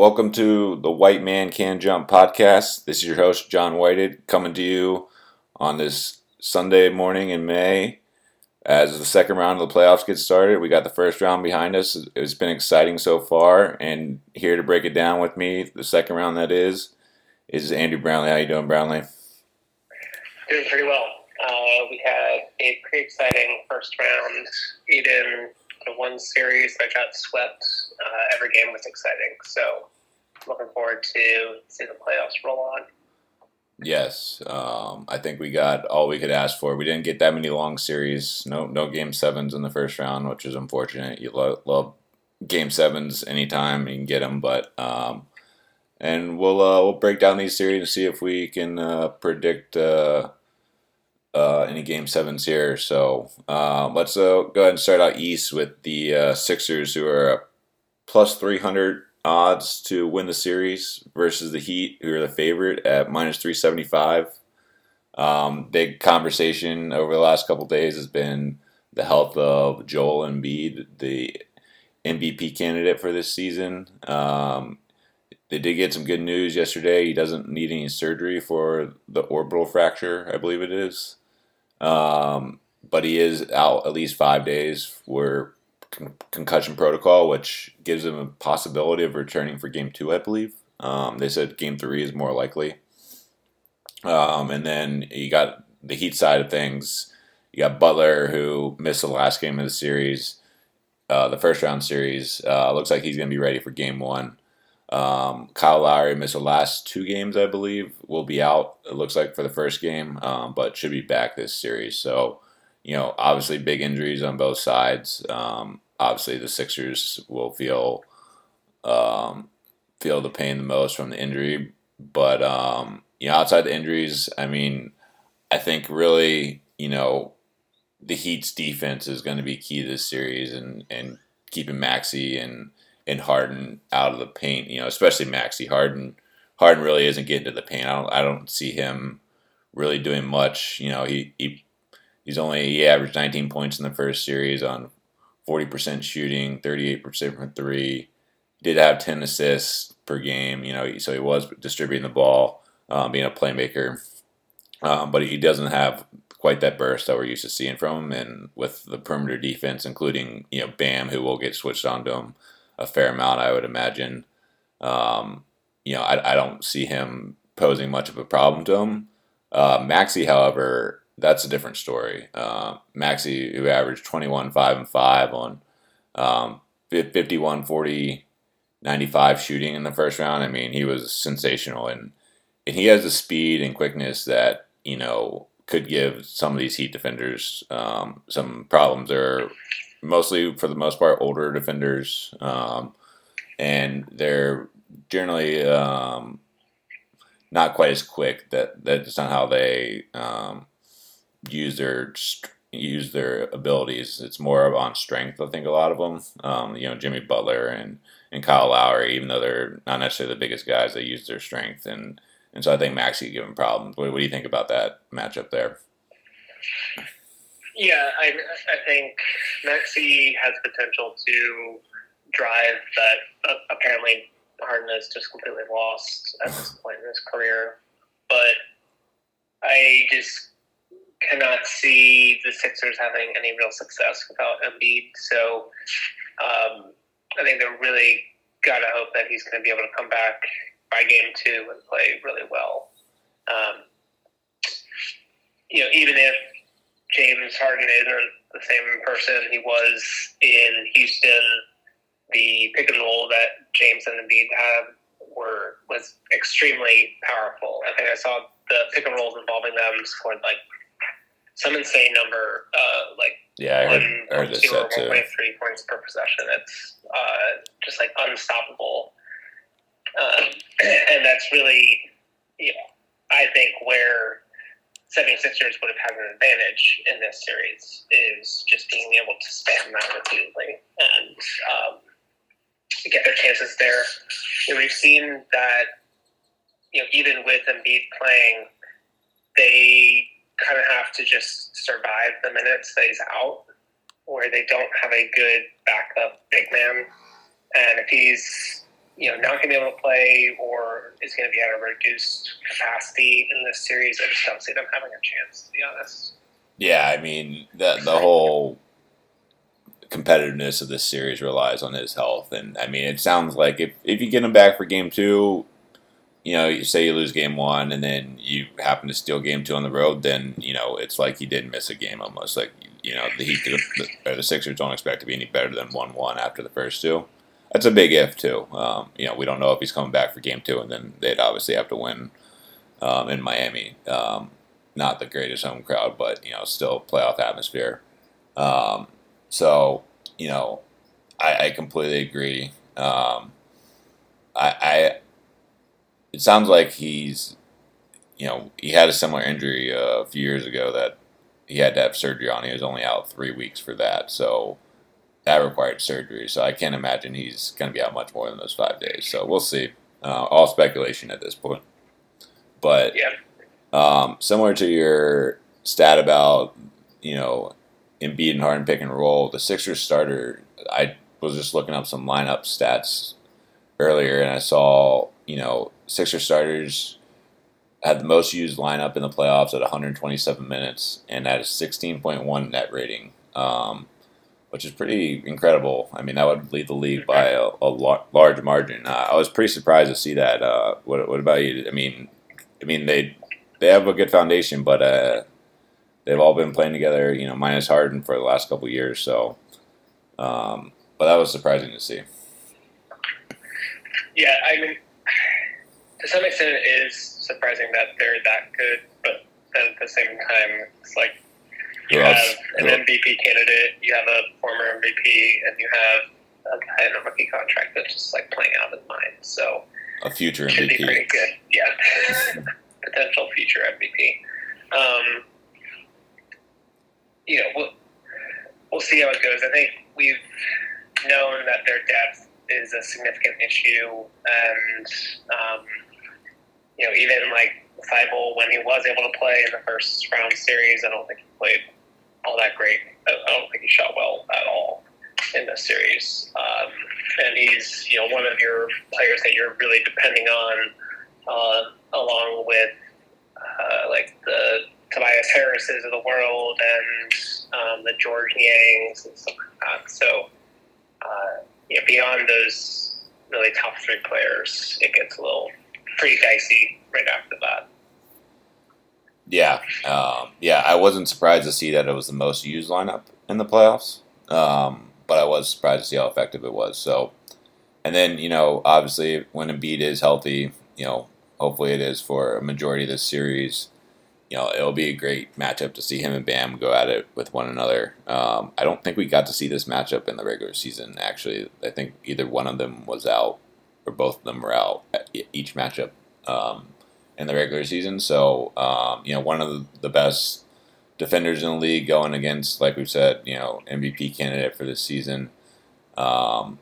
Welcome to the White Man Can Jump podcast. This is your host, John Whited, coming to you on this Sunday morning in May as the second round of the playoffs gets started. We got the first round behind us. It's been exciting so far, and here to break it down with me, the second round that is, is Andrew Brownlee. How you doing, Brownlee? Doing pretty well. Uh, we had a pretty exciting first round. Eden the one series that got swept. Uh, every game was exciting. So looking forward to see the playoffs roll on. Yes, um, I think we got all we could ask for. We didn't get that many long series. No, no game sevens in the first round, which is unfortunate. You lo- love game sevens anytime you can get them, but um, and we'll uh, we'll break down these series and see if we can uh, predict uh, uh, any game sevens here. So uh, let's uh, go ahead and start out east with the uh, Sixers, who are plus 300 odds to win the series versus the Heat, who are the favorite at minus 375. Um, big conversation over the last couple days has been the health of Joel Embiid, the MVP candidate for this season. Um, they did get some good news yesterday. He doesn't need any surgery for the orbital fracture, I believe it is. Um, but he is out at least five days for con- concussion protocol, which gives him a possibility of returning for game two, I believe. Um, they said game three is more likely. Um, and then you got the Heat side of things. You got Butler, who missed the last game of the series, uh, the first round series. Uh, looks like he's going to be ready for game one. Um, Kyle Lowry missed the last two games, I believe. Will be out. It looks like for the first game, um, but should be back this series. So, you know, obviously big injuries on both sides. Um, obviously, the Sixers will feel um, feel the pain the most from the injury, but um, you know, outside the injuries, I mean, I think really, you know, the Heat's defense is going to be key to this series, and and keeping Maxey and and Harden out of the paint. You know, especially Maxey Harden. Harden really isn't getting to the paint. I don't. I don't see him really doing much. You know, he he he's only he averaged 19 points in the first series on 40% shooting, 38% from three. Did have 10 assists per game. You know, so he was distributing the ball, um, being a playmaker. Um, but he doesn't have quite that burst that we're used to seeing from him. And with the perimeter defense, including you know Bam, who will get switched onto him a fair amount, I would imagine. Um, you know, I, I, don't see him posing much of a problem to him. Uh, Maxey, however, that's a different story. Uh, Maxey, who averaged 21, 5, and 5 on um, 51, 40, 95 shooting in the first round. I mean, he was sensational. And, and he has the speed and quickness that, you know, could give some of these Heat defenders um, some problems. They're mostly, for the most part, older defenders. Um, and they're generally um, not quite as quick. That that's not how they um, use their use their abilities. It's more on strength. I think a lot of them. Um, you know, Jimmy Butler and and Kyle Lowry, even though they're not necessarily the biggest guys, they use their strength and and so I think Maxey give him problems. What, what do you think about that matchup there? Yeah, I, I think Maxey has potential to drive that uh, apparently Harden is just completely lost at this point in his career. But I just cannot see the Sixers having any real success without Embiid. So um, I think they're really got to hope that he's going to be able to come back by game two and play really well. Um, you know, even if James Harden isn't the same person he was in Houston, the pick and roll that James and Embiid had were was extremely powerful. I think I saw the pick and rolls involving them scored like some insane number, uh, like yeah, I heard, I heard this set too. Three points per possession. It's uh, just like unstoppable, uh, and that's really, you know, I think where 76ers would have had an advantage in this series is just being able to spam that repeatedly and um, get their chances there. And we've seen that, you know, even with Embiid playing, they kind of have to just survive the minutes that he's out, where they don't have a good backup big man. And if he's you know, not going to be able to play or is going to be at a reduced capacity in this series, I just don't see them having a chance, to be honest. Yeah, I mean, the, the whole competitiveness of this series relies on his health. And, I mean, it sounds like if, if you get him back for game two, you know, you say you lose game one and then you happen to steal game two on the road, then, you know, it's like he didn't miss a game almost. Like, you know, the Heat, the, the Sixers don't expect to be any better than 1 1 after the first two that's a big if too. Um, you know, we don't know if he's coming back for game two, and then they'd obviously have to win um, in Miami. Um, not the greatest home crowd, but you know, still playoff atmosphere. Um, so you know, I, I completely agree. Um, I, I, it sounds like he's, you know, he had a similar injury uh, a few years ago that he had to have surgery on. He was only out three weeks for that, so that required surgery. So I can't imagine he's going to be out much more than those five days. So we'll see. Uh, all speculation at this point. But yeah. um, similar to your stat about you know Embiid and Harden pick and roll, the Sixers starter. I was just looking up some lineup stats earlier, and I saw you know Sixers starters had the most used lineup in the playoffs at 127 minutes and had a 16.1 net rating. Um, which is pretty incredible. I mean, that would lead the league by a, a large margin. Uh, I was pretty surprised to see that. Uh, what, what, about you? I mean, I mean they they have a good foundation, but uh, they've all been playing together. You know, minus Harden for the last couple years. So, um, but that was surprising to see. Yeah, I mean, to some extent, it is surprising that they're that good, but then at the same time, it's like you have an MVP candidate, you have a former MVP, and you have a guy in a rookie contract that's just like playing out of his mind. So a future MVP. should be pretty good. Yeah, potential future MVP. Um, you know, we'll we'll see how it goes. I think we've known that their depth is a significant issue, and um, you know, even like Thybulle, when he was able to play in the first round series, I don't think he played all that great. I, don't think he shot well at all in this series. Um, and he's you know one of your players that you're really depending on, uh, along with uh, like the Tobias Harrises of the world and um, the Georges Niangs and stuff like that. So uh, you know, beyond those really top three players, it gets a little pretty dicey right after that. Yeah, um, yeah. I wasn't surprised to see that it was the most used lineup in the playoffs, um, but I was surprised to see how effective it was. So, and then you know, obviously, when Embiid is healthy, you know, hopefully it is for a majority of this series. You know, it'll be a great matchup to see him and Bam go at it with one another. Um, I don't think we got to see this matchup in the regular season. Actually, I think either one of them was out, or both of them were out each matchup. Um, in the regular season. So, um, you know, one of the best defenders in the league going against, like we've said, you know, MVP candidate for this season. Um,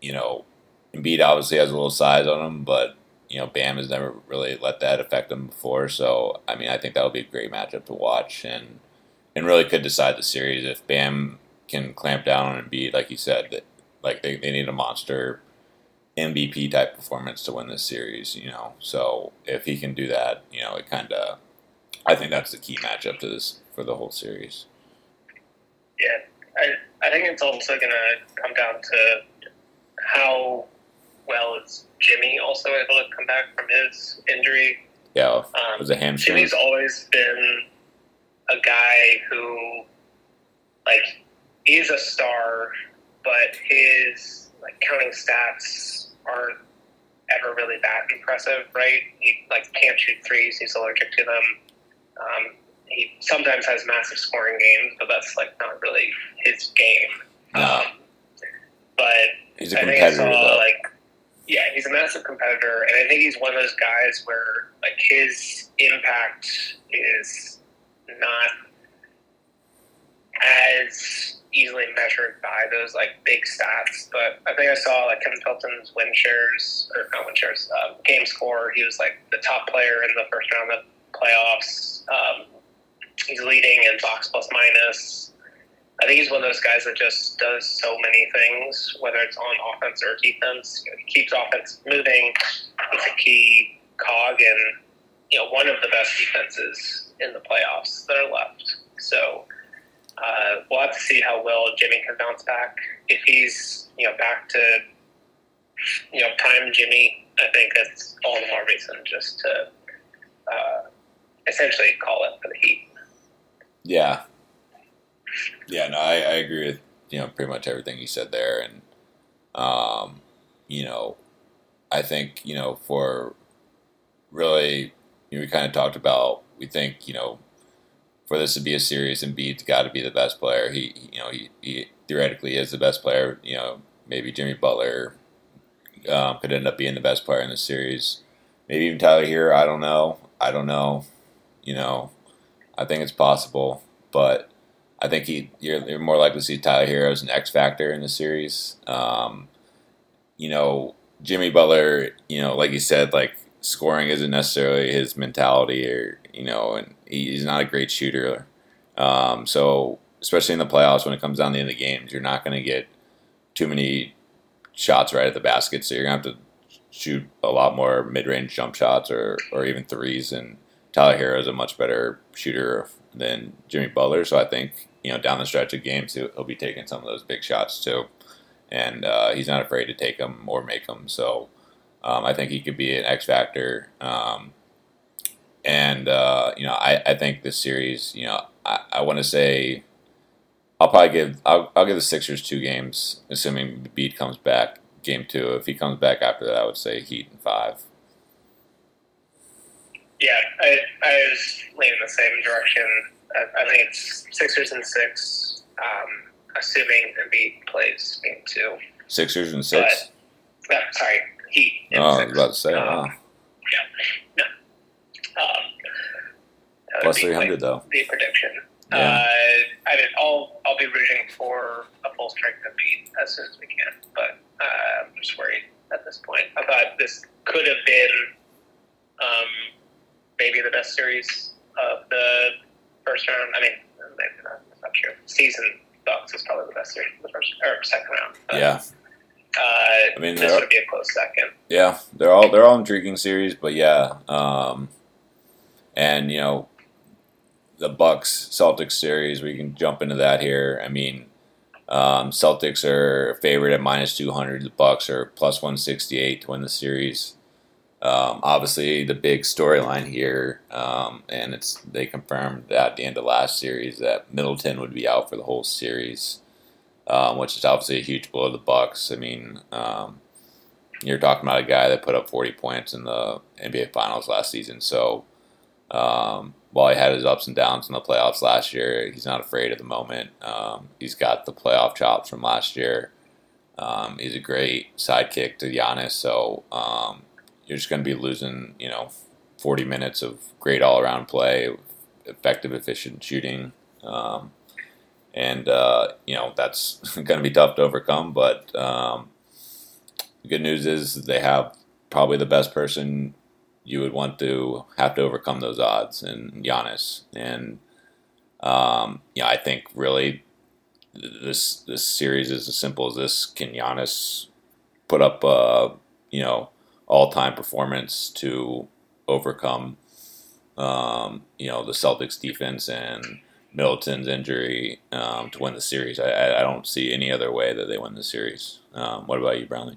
you know, Embiid obviously has a little size on him, but you know, Bam has never really let that affect him before. So, I mean, I think that would be a great matchup to watch, and and really could decide the series if Bam can clamp down on Embiid, like you said, that like they, they need a monster MVP type performance to win this series, you know. So if he can do that, you know, it kind of, I think that's the key matchup to this for the whole series. Yeah, I, I think it's also going to come down to how well is Jimmy also able to come back from his injury. Yeah, um, it was a hamstring. Jimmy's always been a guy who, like, he's a star, but his like counting stats aren't ever really that impressive, right? He like can't shoot threes; he's allergic to them. Um, he sometimes has massive scoring games, but that's like not really his game. Um, but he's a competitor. I saw, like, yeah, he's a massive competitor, and I think he's one of those guys where like his impact is not as easily measured by those like big stats. But I think I saw like Kevin Pelton's win shares or not win shares, uh, game score. He was like the top player in the first round of playoffs. Um, he's leading in box plus minus. I think he's one of those guys that just does so many things, whether it's on offense or defense. You know, he keeps offense moving. He's a key cog in you know one of the best defenses in the playoffs that are left. So uh, we'll have to see how well Jimmy can bounce back. If he's you know back to you know prime Jimmy, I think that's all the more reason just to uh, essentially call it for the Heat. Yeah, yeah, no, I, I agree with you know pretty much everything you said there, and um, you know, I think you know for really, you know, we kind of talked about we think you know for this to be a series, Embiid's got to be the best player. He, you know, he, he theoretically is the best player. You know, maybe Jimmy Butler um, could end up being the best player in the series. Maybe even Tyler Herro. I don't know. I don't know. You know, I think it's possible, but I think he you're, more likely to see Tyler Herro as an X factor in the series. Um, you know, Jimmy Butler. You know, like you said, like scoring isn't necessarily his mentality, or you know, and he's not a great shooter. Um, so especially in the playoffs, when it comes down to the end of games, you're not going to get too many shots right at the basket. So you're gonna have to shoot a lot more mid-range jump shots or or even threes. And Tyler Herro is a much better shooter than Jimmy Butler. So I think you know down the stretch of games he'll, he'll be taking some of those big shots too, and uh, he's not afraid to take them or make them. So um, I think he could be an X factor. Um, and uh, you know I, I think this series you know I, I want to say I'll probably give I'll, I'll give the Sixers two games, assuming Beat comes back game two. If he comes back after that, I would say Heat in five. Yeah, I, I was leaning the same direction. I, I think it's Sixers and six, um, assuming Embiid plays game two. Sixers and six. But, uh, sorry, Heat. Oh, I was about to say. Um, wow. Yeah, no. Um, Plus three hundred though. The prediction. Yeah. Uh, I mean, I'll I'll be rooting for a full strength Embiid as soon as we can, but uh, I'm just worried at this point. I thought this could have been um, maybe the best series of the first round. I mean, maybe not, that's not true. Season Bucks is probably the best series of the first or second round. But, yeah. Uh, I mean, this would be a close second. Yeah, they're all they're all intriguing series, but yeah, um, and you know, the Bucks Celtics series, we can jump into that here. I mean, um, Celtics are favored at minus two hundred. The Bucks are plus one sixty eight to win the series. Um, obviously, the big storyline here, um, and it's they confirmed at the end of last series that Middleton would be out for the whole series, um, which is obviously a huge blow to the Bucks. I mean, um, you're talking about a guy that put up 40 points in the NBA Finals last season. So um, while he had his ups and downs in the playoffs last year, he's not afraid at the moment. Um, he's got the playoff chops from last year. he's a great sidekick to Giannis. So you're just going to be losing, you know, 40 minutes of great all around play, effective, efficient shooting. Um, and, uh, you know, that's going to be tough to overcome. But um, the good news is they have probably the best person you would want to have to overcome those odds and Giannis. And, um, yeah, I think really this this series is as simple as this. Can Giannis put up, uh, you know, all time performance to overcome, um, you know, the Celtics defense and Middleton's injury um, to win the series. I, I don't see any other way that they win the series. Um, what about you, Brownlee?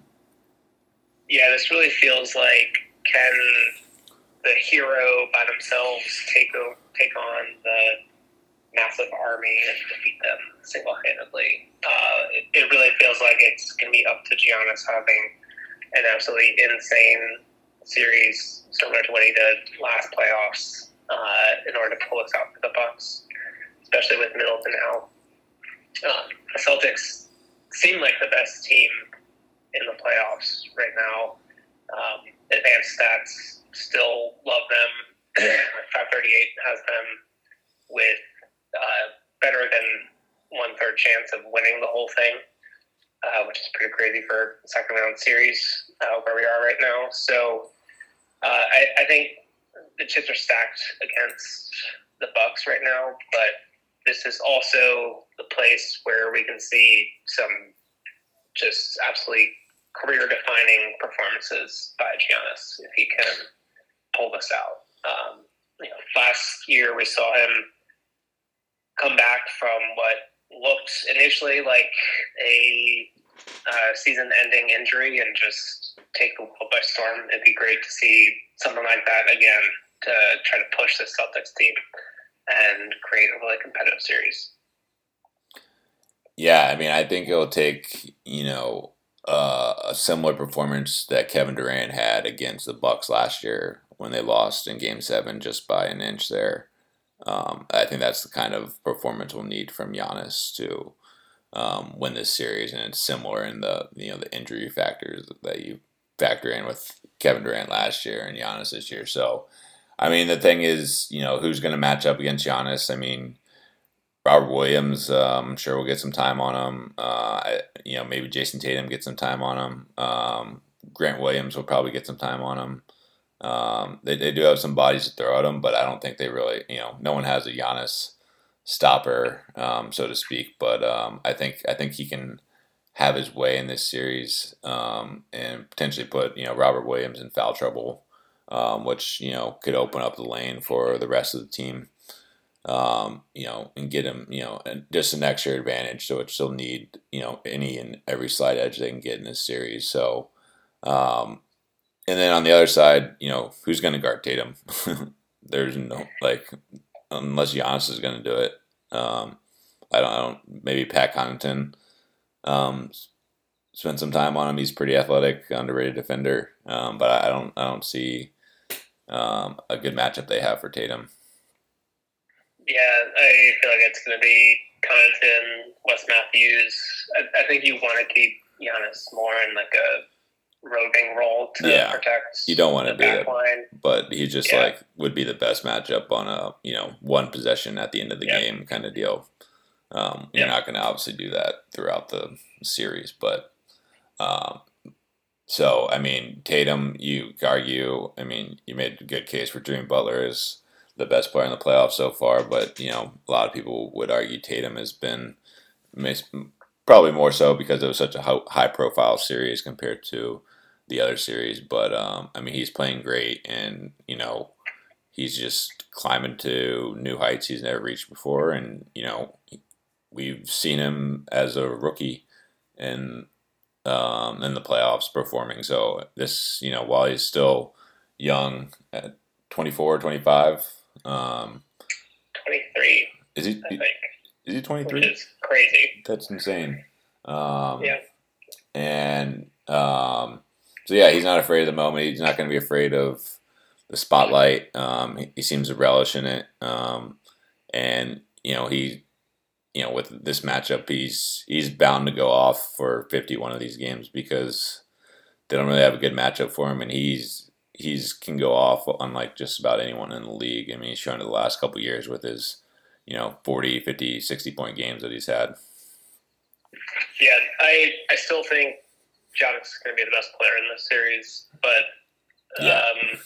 Yeah, this really feels like can the hero by themselves take take on the massive army and defeat them single handedly? Uh, it, it really feels like it's going to be up to Giannis having an absolutely insane series, similar to what he did last playoffs, uh, in order to pull us out for the Bucks, especially with Middleton out. Um, the Celtics seem like the best team in the playoffs right now. Um, advanced stats still love them. 538 has them with uh, better than one third chance of winning the whole thing uh, which is pretty crazy for second round series uh, where we are right now. So uh, I, I, think the chips are stacked against the Bucks right now, but this is also the place where we can see some just absolutely career defining performances by Giannis if he can pull this out. Um, you know, last year we saw him come back from what looked initially like a uh, season-ending injury and just take the world by storm. It'd be great to see something like that again to try to push the Celtics team and create a really competitive series. Yeah, I mean, I think it'll take you know uh, a similar performance that Kevin Durant had against the Bucks last year when they lost in Game Seven just by an inch there. Um, I think that's the kind of performance we'll need from Giannis to um, win this series, and it's similar in the you know the injury factors that you factor in with Kevin Durant last year and Giannis this year. So, I mean, the thing is, you know, who's going to match up against Giannis? I mean, Robert Williams, uh, I'm sure we'll get some time on him. Uh, you know, maybe Jayson Tatum get some time on him. Um, Grant Williams will probably get some time on him. Um, they, they do have some bodies to throw at him, but I don't think they really, you know, no one has a Giannis stopper, um, so to speak. But um, I think I think he can have his way in this series um, and potentially put you know Robert Williams in foul trouble, um, which you know could open up the lane for the rest of the team um, you know, and get him, you know, just an extra advantage. So it still need, you know, any and every slight edge they can get in this series. So, um, and then on the other side, you know, who's going to guard Tatum? There's no like, unless Giannis is going to do it. Um, I don't, I don't. Maybe Pat Connaughton. Um, some time on him. He's pretty athletic, underrated defender. Um, but I don't, I don't see um, a good matchup they have for Tatum. Yeah, I feel like it's going to be Connaughton, Wes Matthews. I, I think you want to keep Giannis more in like a roving role to yeah. protect. You don't want to do it, line. but he just yeah. like would be the best matchup on a you know one possession at the end of the yeah. game kind of deal. Um, you're not going to obviously do that throughout the series, but um, so I mean Tatum, you argue. I mean, you made a good case for Jimmy Butler as the best player in the playoffs so far, but you know a lot of people would argue Tatum has been probably more so because it was such a high profile series compared to the other series. But um, I mean, he's playing great, and you know he's just climbing to new heights he's never reached before, and you know we've seen him as a rookie in um, in the playoffs performing. So this, you know, while he's still young at 24, 25, um, 23. Is he? Is he 23? Which crazy. That's insane. Um, yeah. And um, so, yeah, he's not afraid of the moment. He's not going to be afraid of the spotlight. Um, he, he, seems to relish in it. Um, and, you know, he, you know, with this matchup, he's he's bound to go off for 51 of these games because they don't really have a good matchup for him, and he's he's can go off unlike just about anyone in the league. I mean, he's shown it the last couple years with his, you know, 40, 50, 60 point games that he's had. Yeah, I I still think is going to be the best player in this series, but yeah. Um,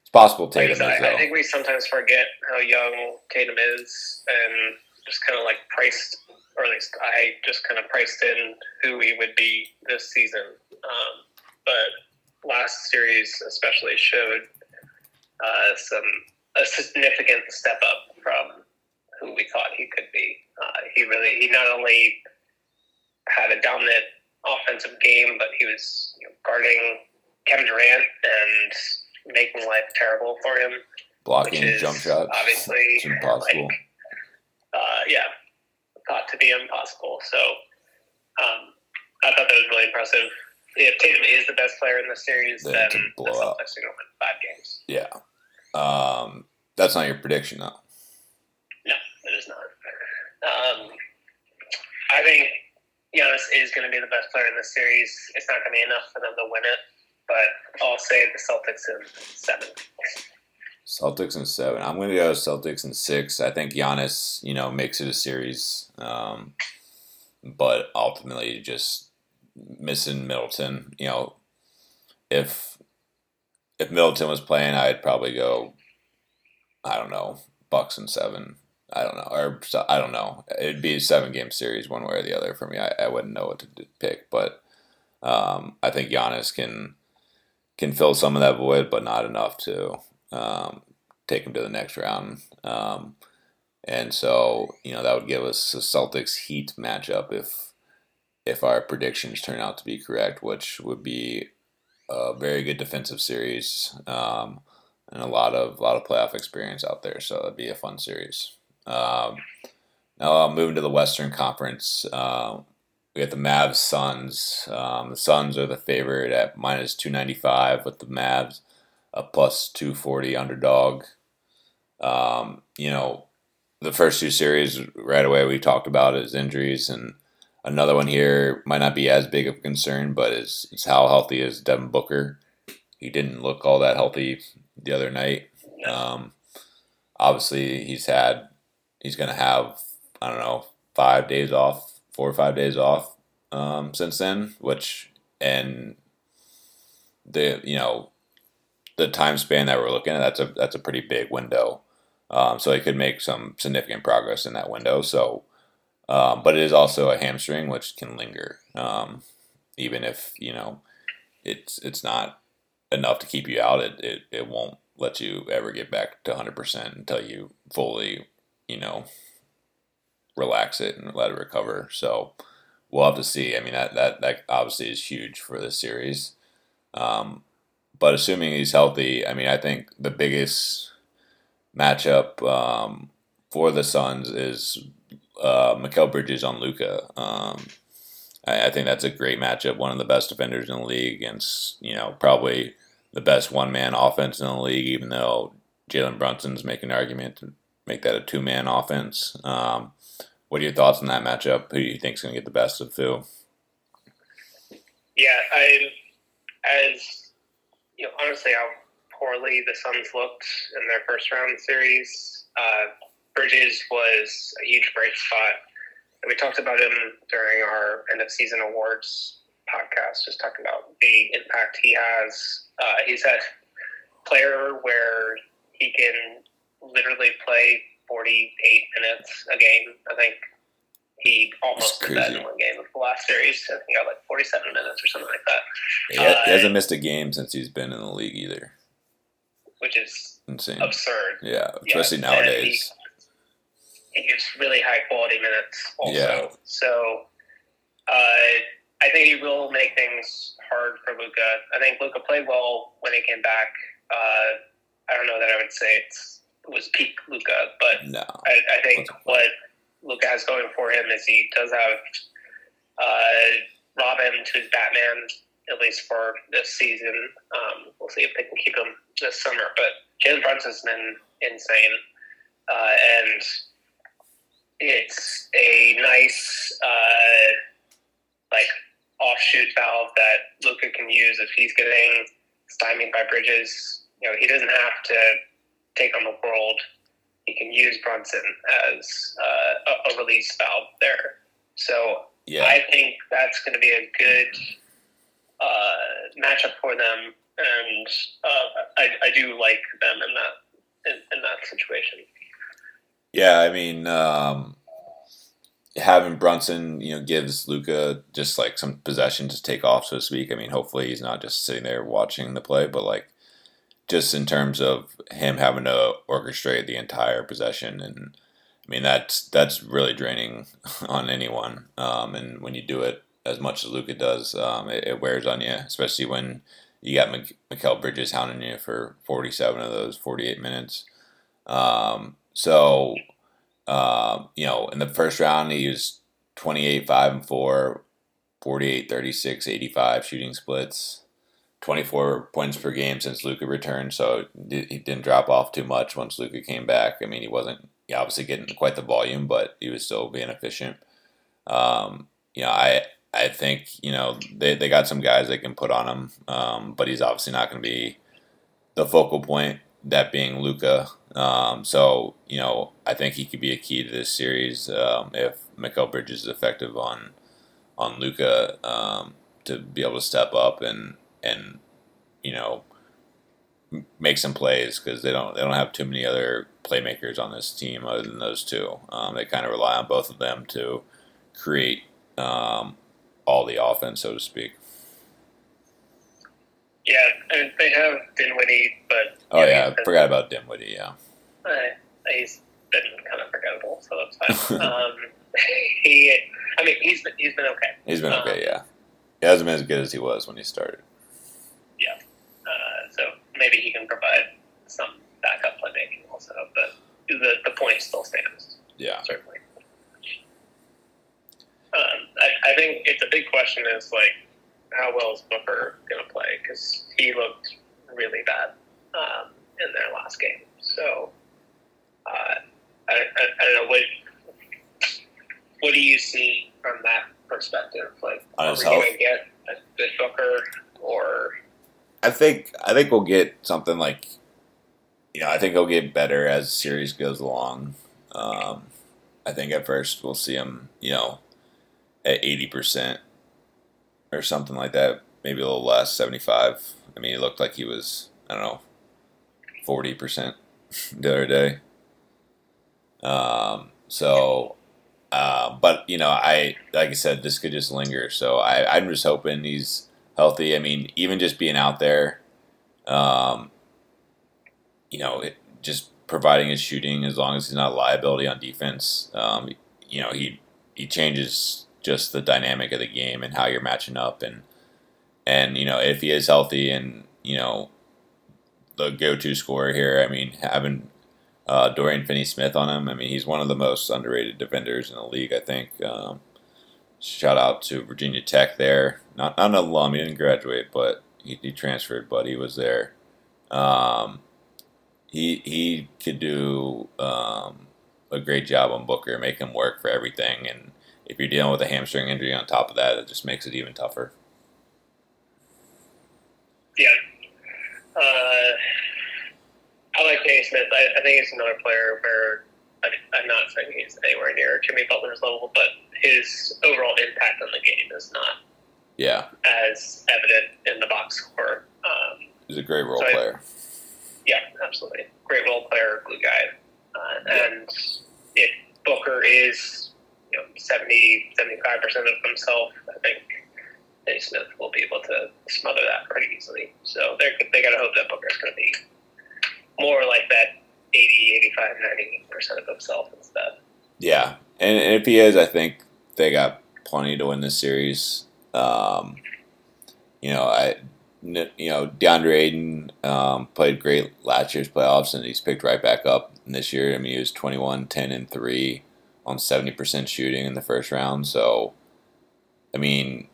it's possible Tatum like is, I, I think we sometimes forget how young Tatum is and just kind of like priced, or at least I just kind of priced in who he would be this season. Um, but last series especially showed uh, some a significant step up from who we thought he could be. Uh, he really he not only had a dominant offensive game, but he was you know, guarding Kevin Durant and making life terrible for him. Blocking jump shots, obviously, it's impossible. Like, uh, yeah, thought to be impossible. So um, I thought that was really impressive if Tatum is the best player in the series, then, then the Celtics are going to win five games. Yeah. Um, that's not your prediction, though. No, it is not. Um, I think Giannis is going to be the best player in the series. It's not going to be enough for them to win it, but I'll say the Celtics in seven. Celtics in seven. I'm going to go Celtics in six. I think Giannis, you know, makes it a series, um, but ultimately just missing Middleton. You know, if if Middleton was playing, I'd probably go. I don't know, Bucks and seven. I don't know, or I don't know. It'd be a seven game series, one way or the other for me. I, I wouldn't know what to pick, but um, I think Giannis can can fill some of that void, but not enough to um, take them to the next round. Um, and so, you know, that would give us a Celtics Heat matchup if if our predictions turn out to be correct, which would be a very good defensive series um, and a lot of lot of playoff experience out there. So it'd be a fun series. Um, now I'll move into the Western Conference. Uh, we have the Mavs Suns. Um, the Suns are the favorite at minus 295 with the Mavs a plus 240 underdog. Um, you know, the first two series right away we talked about his injuries and another one here might not be as big of a concern, but is, is how healthy is Devin Booker. He didn't look all that healthy the other night. Um, obviously, he's had he's going to have I don't know five days off, four or five days off um, since then, which and the you know the time span that we're looking at that's a that's a pretty big window. Um, so he could make some significant progress in that window. So, um, but it is also a hamstring which can linger, um, even if you know it's it's not enough to keep you out. It it, it won't let you ever get back to 100% until you fully you know relax it and let it recover. So we'll have to see. I mean, that that that obviously is huge for this series. Um, but assuming he's healthy, I mean, I think the biggest matchup um, for the Suns is uh, Mikal Bridges on Luka. Um, I, I, think that's a great matchup. One of the best defenders in the league against, you know, probably the best one man offense in the league, even though Jalen Brunson's making an argument to make that a two man offense. Um, what are your thoughts on that matchup? Who do you think is going to get the best of Phil? Yeah, I as you know, honestly, how poorly the Suns looked in their first round series. Uh, Bridges was a huge bright spot. we talked about him during our end of season awards podcast, just talking about the impact he has. Uh, he's that player where he can literally play 48 minutes a game. I think he almost did that in one game of the last series. I think he got like 47 minutes or something like that. Yeah, uh, he hasn't missed a game since he's been in the league either. Which is insane, absurd. Yeah, especially yeah. nowadays. He, he, gives really high quality minutes. Also, yeah. so uh, I think he will make things hard for Luka. I think Luka played well when he came back. Uh, I don't know that I would say it's was peak Luka, but no, I, I think what Luka has going for him is he does have uh, Robin to Batman at least for this season. Um, we'll see if they can keep him this summer. But Jalen Brunson's been insane, uh, and it's a nice uh, like offshoot valve that Luka can use if he's getting stymied by Bridges. You know, he doesn't have to take on the world, can use Brunson as uh, a, a, release valve there. So yeah. I think that's going to be a good uh, matchup for them, and uh, I, I, do like them in that in, in that situation. Yeah, I mean, um, having Brunson, you know, gives Luka just like some possession to take off, so to speak. I mean, hopefully he's not just sitting there watching the play, but like just in terms of him having to orchestrate the entire possession and I mean that's that's really draining on anyone um, and when you do it as much as Luka does um, it, it, wears on you especially when you got Mik- Mikal Bridges hounding you for 47 of those 48 minutes. Um, so uh, you know in the first round he was 28 5 and 4 48 36 85 shooting splits 24 points per game since Luka returned, so he didn't drop off too much once Luka came back. I mean, he wasn't he obviously getting quite the volume, but he was still being efficient. Um, you know, I I think you know they, they got some guys they can put on him, um, but he's obviously not going to be the focal point. That being Luka, um, so you know I think he could be a key to this series um, if Mikal Bridges is effective on on Luka um, to be able to step up and and you know make some plays because they don't they don't have too many other playmakers on this team other than those two. Um, they kind of rely on both of them to create um, all the offense, so to speak. Yeah, and they have Dinwiddie, but oh yeah, I forgot about Dinwiddie. Yeah, uh, he's been kind of forgettable, so that's fine. um, he, I mean, he's been, he's been okay. He's been okay. Um, yeah, he hasn't been as good as he was when he started. Yeah, uh, so maybe he can provide some backup playmaking also, but the the point still stands. Yeah, certainly. Um, I, I think it's a big question is like how well is Booker going to play because he looked really bad um, in their last game. So uh, I, I, I, don't know what what do you see from that perspective? Like, are we going to get a good Booker or? I think I think we'll get something like, you know, I think he'll get better as the series goes along. Um, I think at first we'll see him, you know, at eighty percent or something like that, maybe a little less, 75. I mean, he looked like he was, I don't know, 40% the other day. Um, so, uh, but, you know, I, like I said, this could just linger. So I, I'm just hoping he's healthy. I mean, even just being out there, um, you know, it, just providing his shooting as long as he's not a liability on defense. Um, you know, he, he changes just the dynamic of the game and how you're matching up and and you know if he is healthy and you know the go-to scorer here. I mean, having uh, Dorian Finney-Smith on him. I mean, he's one of the most underrated defenders in the league. I think. Um, shout out to Virginia Tech there. Not not an alum. He didn't graduate, but he, he transferred. But he was there. Um, he he could do um, a great job on Booker, make him work for everything, and if you're dealing with a hamstring injury on top of that, it just makes it even tougher. Yeah. Uh, I like Finney Smith. I, I, think he's another player where I, am not saying he's anywhere near Jimmy Butler's level, but his overall impact on the game is not yeah as evident in the box score. Um, he's a great role so player. I, yeah, absolutely. Great role player, glue guy. Uh, yeah. And if Booker is you know, 70, 75% of himself, I think Finney Smith will be able to smother that pretty easily. So they they got to hope that Booker's going to be more like that 80, 85, 90% of himself instead. Yeah. And, and if he is, I think they got plenty to win this series. Um, you know, I you know, DeAndre Ayton um, played great last year's playoffs, and he's picked right back up this year. I mean, he was 21, 10, and 3 on 70% shooting in the first round. So, I mean,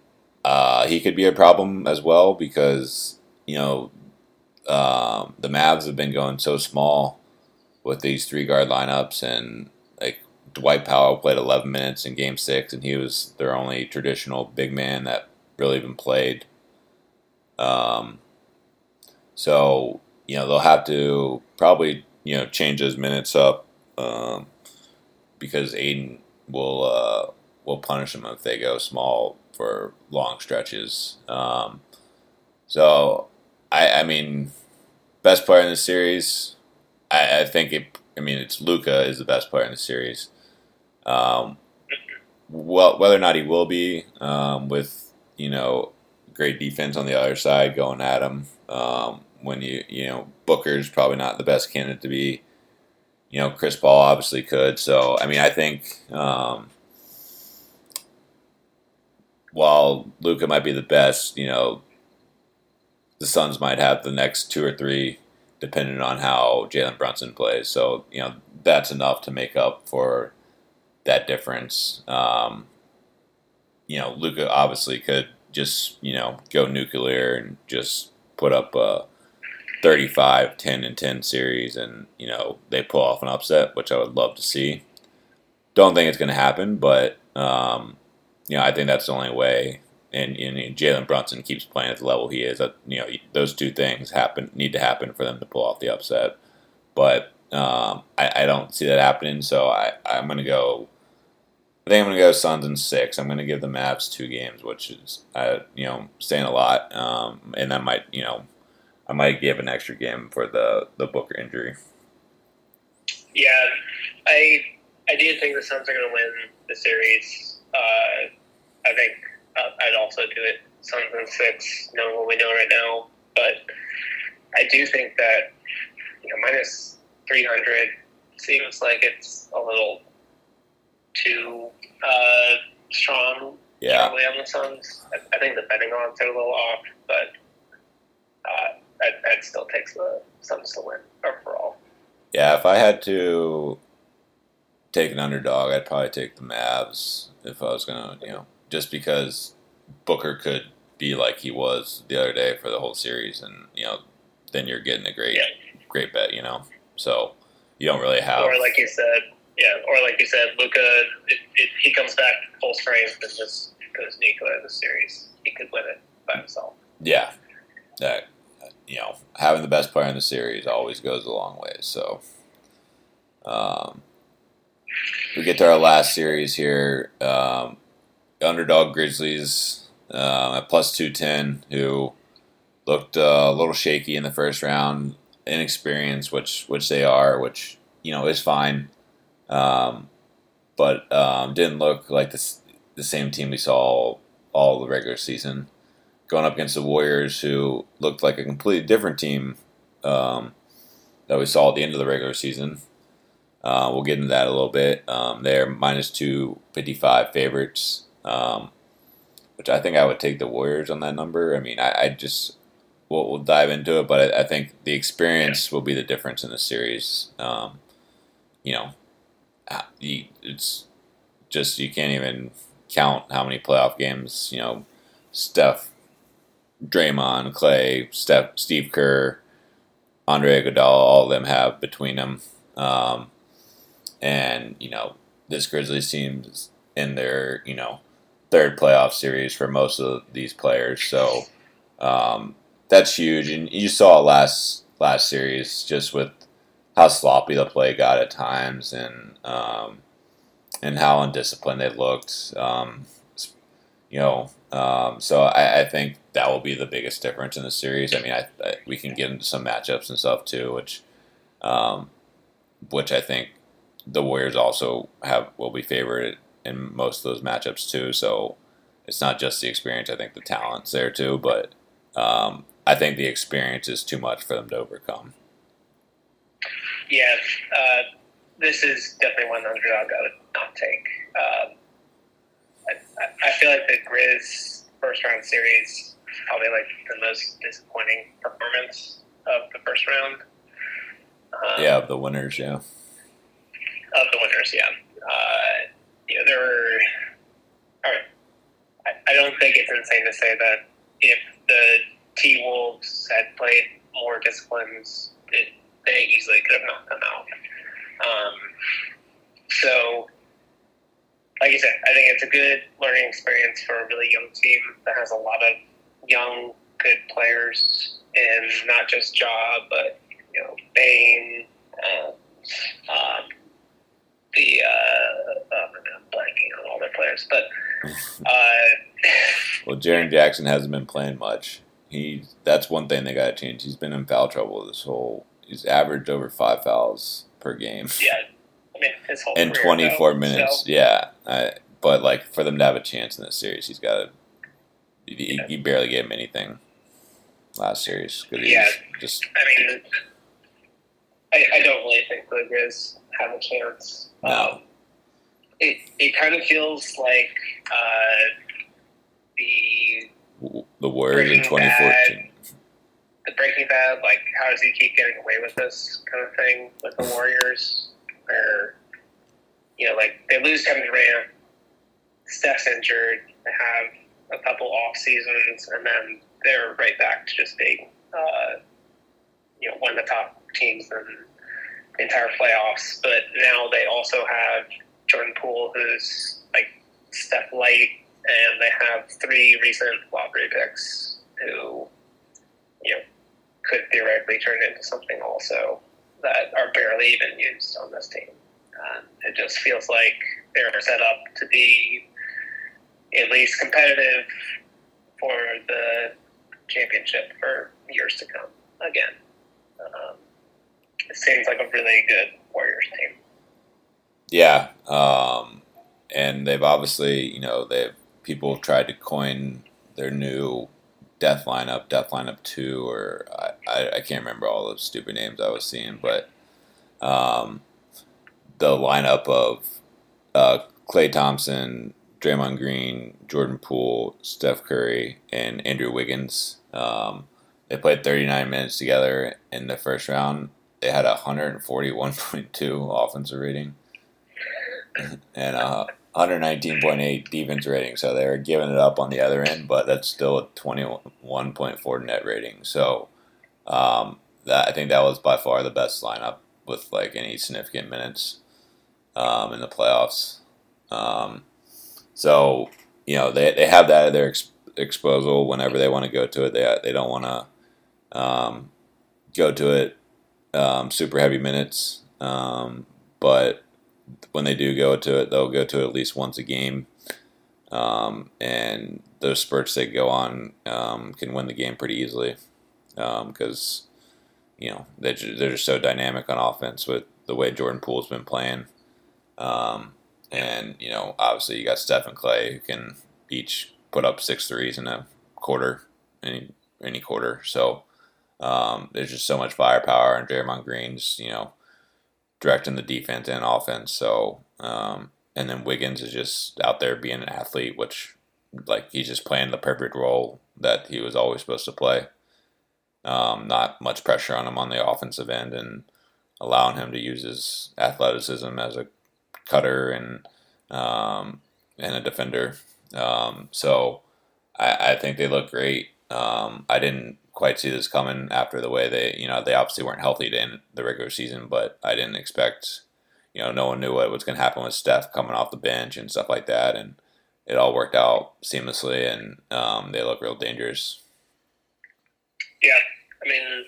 uh, he could be a problem as well because, you know, um, the Mavs have been going so small with these three guard lineups. And, like, Dwight Powell played 11 minutes in game six, and he was their only traditional big man that really even played. Um, so, you know, they'll have to probably, you know, change those minutes up. Um, because Ayton will uh, will punish them if they go small for long stretches. Um, so I, I mean, best player in the series. I, I think it. I mean, it's Luka is the best player in the series. Um, well, whether or not he will be um, with you know great defense on the other side going at him. Um, when you you know Booker's probably not the best candidate to be you know, Chris Paul obviously could. So, I mean, I think um, while Luka might be the best, you know, the Suns might have the next two or three, depending on how Jalen Brunson plays. So, you know, that's enough to make up for that difference. Um, you know, Luka obviously could just, you know, go nuclear and just put up a 35, 10 and 10 series and, you know, they pull off an upset, which I would love to see. Don't think it's going to happen, but, um, you know, I think that's the only way. And, and Jalen Brunson keeps playing at the level he is. You know, those two things happen need to happen for them to pull off the upset. But um, I, I, don't see that happening, so I, I'm going to go. I think I'm going to go Suns in six. I'm going to give the Mavs two games, which is, uh, you know, saying a lot. Um, and that might, you know, I might give an extra game for the the Booker injury. Yeah, I I do think the Suns are going to win the series. Uh, I think I'd also do it Suns in six, knowing what we know right now. But I do think that you know minus three hundred seems like it's a little too uh, strong. Yeah, on the Suns. I, I think the betting odds are a little off, but uh, that, that still takes the Suns to win overall. yeah. If I had to take an underdog, I'd probably take the Mavs if I was gonna, you know, just because Booker could be like he was the other day for the whole series, and you know, then you're getting a great, Yeah. great bet, you know. So you don't really have. Or like you said, yeah, or like you said, Luka, if, if he comes back full strength and just goes Nico in the series, he could win it by himself. Yeah, that you know, having the best player in the series always goes a long way. So, um, we get to our last series here. Um, underdog Grizzlies uh, at plus two ten, who looked uh, a little shaky in the first round, inexperienced, which which they are, which you know is fine, um, but um, didn't look like the same team we saw all the regular season going up against the Warriors, who looked like a completely different team um, that we saw at the end of the regular season. Uh, we'll get into that a little bit. Um, they're minus two fifty five favorites, um, which I think I would take the Warriors on that number. I mean, I, I just we'll, we'll dive into it, but I, I think the experience will be the difference in the series. Um, you know, uh, it's just you can't even count how many playoff games you know Steph Draymond, Klay, Steph, Steve Kerr, Andre Iguodala, all of them have between them. Um, and you know, this Grizzlies team's in their you know third playoff series for most of these players, so um, that's huge. And you saw last last series just with how sloppy the play got at times, and um, and how undisciplined they looked. Um, you know, um, so I, I think that will be the biggest difference in the series. I mean, I, I we can get into some matchups and stuff too, which, um, which I think the Warriors also have will be favored in most of those matchups too. So it's not just the experience. I think the talent's there too, but um, I think the experience is too much for them to overcome. Yeah, uh, this is definitely one underdog I would not take. Um, I, I- feel like the Grizz first round series is probably like the most disappointing performance of the first round. Um, Yeah, the winners. Yeah, of the winners, yeah. Uh, you know, there were. I, don't think it's insane to say that if the T Wolves had played more disciplines, it, they easily could have knocked them out. Um, so, like I said, I think it's a good learning experience for a really young team that has a lot of young, good players, and not just Ja, but you know, Bane, uh, um, the uh, uh, I'm blanking on all their players, but uh, Well, Jaren Jackson hasn't been playing much. He that's one thing they got to change. He's been in foul trouble this whole. He's averaged over five fouls per game yeah, I mean his whole in 24 though, minutes. so- Yeah, I, but like for them to have a chance in this series, he's got to. He, he barely gave him anything last series because Yeah. just I mean, I, I don't really think the Grizz have a chance. No. Um, it it kind of feels like uh, the the Warriors in Breaking Bad. 2014. the Breaking Bad, like how does he keep getting away with this kind of thing with the Warriors, where you know, like they lose Kevin Durant, Steph's injured, they have a couple off seasons, and then they're right back to just being, uh, you know, one of the top teams in the entire playoffs. But now they also have Jordan Poole, who's like Steph light, and they have three recent lottery picks who, you know, could theoretically turn into something also that are barely even used on this team. Um, it just feels like they're set up to be at least competitive for the championship for years to come. Again. Um, seems like a really good Warriors team. Yeah, um, and they've obviously, you know, they've people tried to coin their new death lineup, death lineup two, or I, I, I can't remember all the stupid names I was seeing, but um, the lineup of uh, Klay Thompson, Draymond Green, Jordan Poole, Steph Curry, and Andrew Wiggins. Um, they played 39 minutes together in the first round. They had a 141.2 offensive rating and a 119.8 defense rating. So they were giving it up on the other end, but that's still a 21.4 net rating. So um, that I think that was by far the best lineup with like any significant minutes um, in the playoffs. Um, so you know they, they have that at their ex- whenever they want to go to it. They they don't want to um, go to it um, super heavy minutes, um, but when they do go to it, they'll go to it at least once a game. Um, and those spurts they go on um, can win the game pretty easily because you know they're just, they're just so dynamic on offense with the way Jordan Poole's been playing. Um, and you know, obviously you got Steph and Klay who can each put up six threes in a quarter, any any quarter. So um, there's just so much firepower, and Draymond Green's you know directing the defense and offense. So um, and then Wiggins is just out there being an athlete, which like he's just playing the perfect role that he was always supposed to play. Um, not much pressure on him on the offensive end, and allowing him to use his athleticism as a cutter and um, and a defender. Um, so I, I, think they look great. Um, I didn't quite see this coming after the way they, you know, they obviously weren't healthy end the regular season, but I didn't expect, you know, no one knew what was going to happen with Steph coming off the bench and stuff like that, and it all worked out seamlessly, and um, they look real dangerous. Yeah, I mean,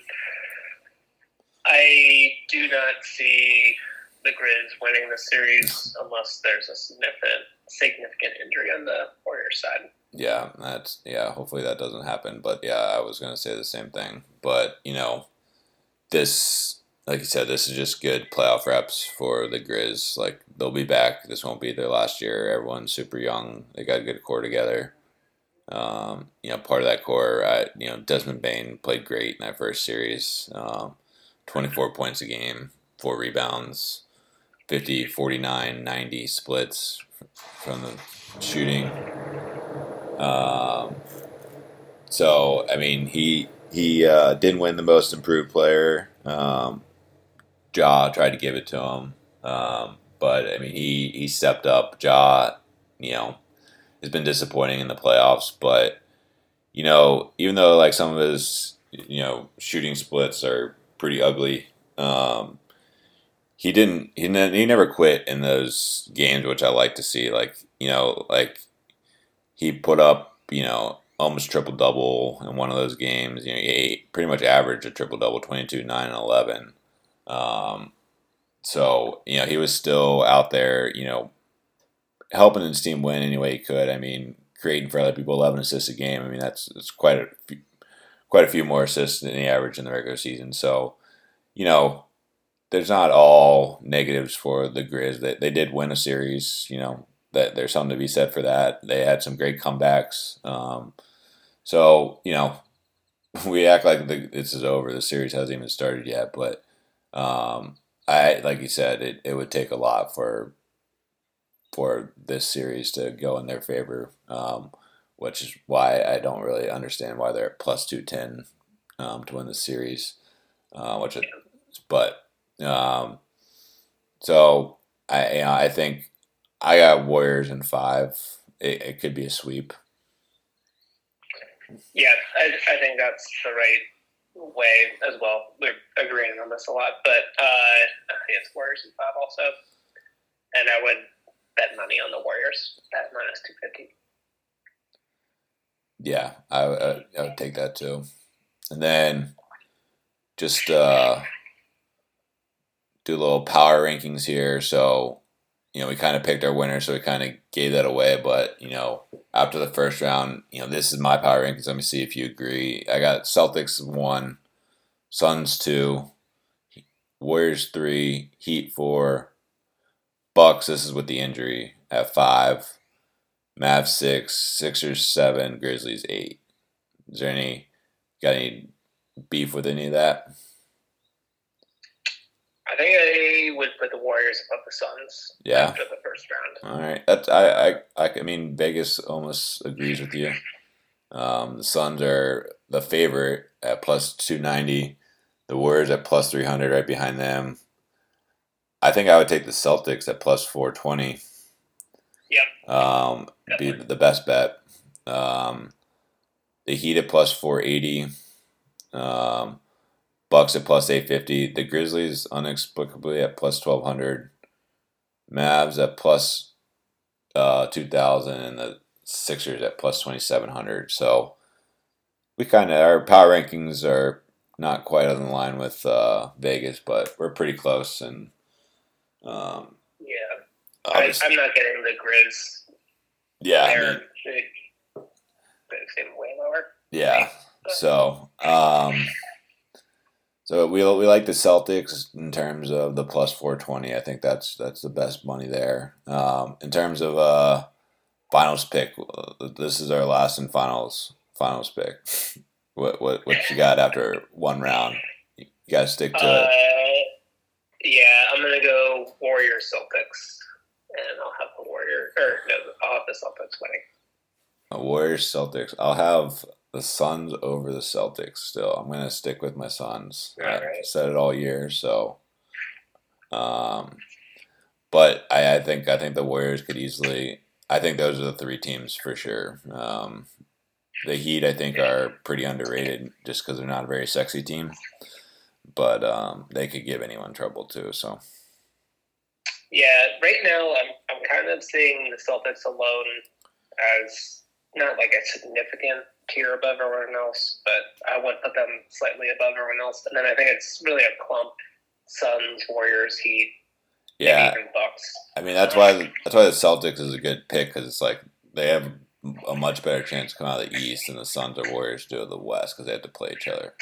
I do not see the Grizz winning the series unless there's a significant significant injury on the Warriors side. Yeah, that's yeah. Hopefully that doesn't happen. But yeah, I was gonna say the same thing. But you know, this like you said, this is just good playoff reps for the Grizz. Like they'll be back. This won't be their last year. Everyone's super young. They got a good core together. Um, you know, part of that core, uh, you know, Desmond Bane played great in that first series. Um, 24 points a game, four rebounds, 50, 49, 90 splits from the shooting. Um, so I mean, he he uh, didn't win the most improved player. Um, tried to give it to him, um, but I mean, he he stepped up. Ja, you know, has been disappointing in the playoffs, but you know, even though like some of his you know shooting splits are pretty ugly. Um, he didn't he, ne- he never quit in those games which i like to see like you know like he put up you know almost triple double in one of those games. You know he pretty much averaged a triple double 22 9 and 11 um, so you know he was still out there you know helping his team win any way he could. I mean creating for other people 11 assists a game. I mean that's that's quite a few, quite a few more assists than he averaged in the regular season. So you know there's not all negatives for the Grizz. They, they did win a series, you know, that there's something to be said for that. They had some great comebacks. Um, so, you know, we act like the, this is over. The series hasn't even started yet, but um, I, like you said, it, it would take a lot for for this series to go in their favor, um, which is why I don't really understand why they're at plus two ten um, to win the series. Uh, which, but um, so I you know, I think I got Warriors in five. It, it could be a sweep. Yeah, I, I think that's the right way as well. We're agreeing on this a lot, but uh, I think it's Warriors in five also, and I would bet money on the Warriors at minus two fifty. Yeah, I, I, I would take that too, and then just uh, do a little power rankings here. So, you know, we kind of picked our winner, so we kind of gave that away. But, you know, after the first round, you know, this is my power rankings. Let me see if you agree. I got Celtics one, Suns two, Warriors three, Heat four, Bucks. This is with the injury at five, Mavs six, Sixers seven, Grizzlies eight. Is there any got any beef with any of that? I think I would put the Warriors above the Suns. Yeah. After the first round. All right. That's I I I, I mean Vegas almost agrees with you. Um, the Suns are the favorite at plus two ninety. The Warriors at plus three hundred, right behind them. I think I would take the Celtics at plus four twenty. Yep. Um, be the best bet. Um, the Heat at plus four eighty. Um, Bucks at plus eight fifty. The Grizzlies inexplicably at plus twelve hundred. Mavs at plus uh, two thousand, and the Sixers at plus twenty seven hundred. So we kind of our power rankings are not quite in line with uh, Vegas, but we're pretty close. And um, Yeah. I, I'm not getting the Grizz. yeah, I They're mean, they, they way lower. Yeah. So, um, so we we like the Celtics in terms of the plus four twenty. I think that's that's the best money there. Um, in terms of uh, finals pick, uh, this is our last and finals finals pick. What what what you got after one round? You got to stick to Uh, it. yeah, I'm gonna go Warriors Celtics, and I'll have the Warrior or no, I'll have the Celtics winning. Uh, Warriors Celtics. I'll have the Suns over the Celtics. Still, I'm gonna stick with my Suns. I said it all year, so. Um, but I, I think I think the Warriors could easily. I think those are the three teams for sure. Um, the Heat, I think, are pretty underrated just because they're not a very sexy team, but um, they could give anyone trouble too. So Yeah, right now I'm I'm kind of seeing the Celtics alone as not like a significant tier above everyone else, but I would put them slightly above everyone else. And then I think it's really a clump: Suns, Warriors, Heat, yeah, even Bucks. I mean that's why that's why the Celtics is a good pick because it's like they have a much better chance to come out of the East than the Suns or Warriors do of the West because they have to play each other.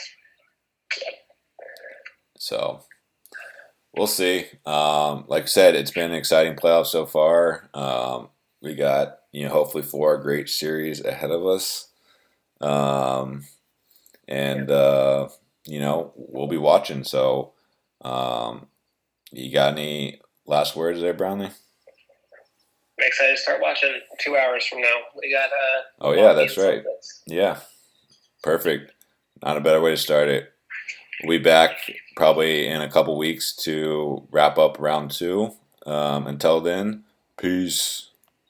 So we'll see. Um, like I said, it's been an exciting playoff so far. Um, we got you know hopefully four great series ahead of us, um, and uh, you know we'll be watching. So um, you got any last words there, Brownlee? I'm excited to start watching two hours from now. We got uh. Oh yeah, that's right. Yeah, perfect. Not a better way to start it. We'll be back probably in a couple weeks to wrap up round two. Um, until then, peace.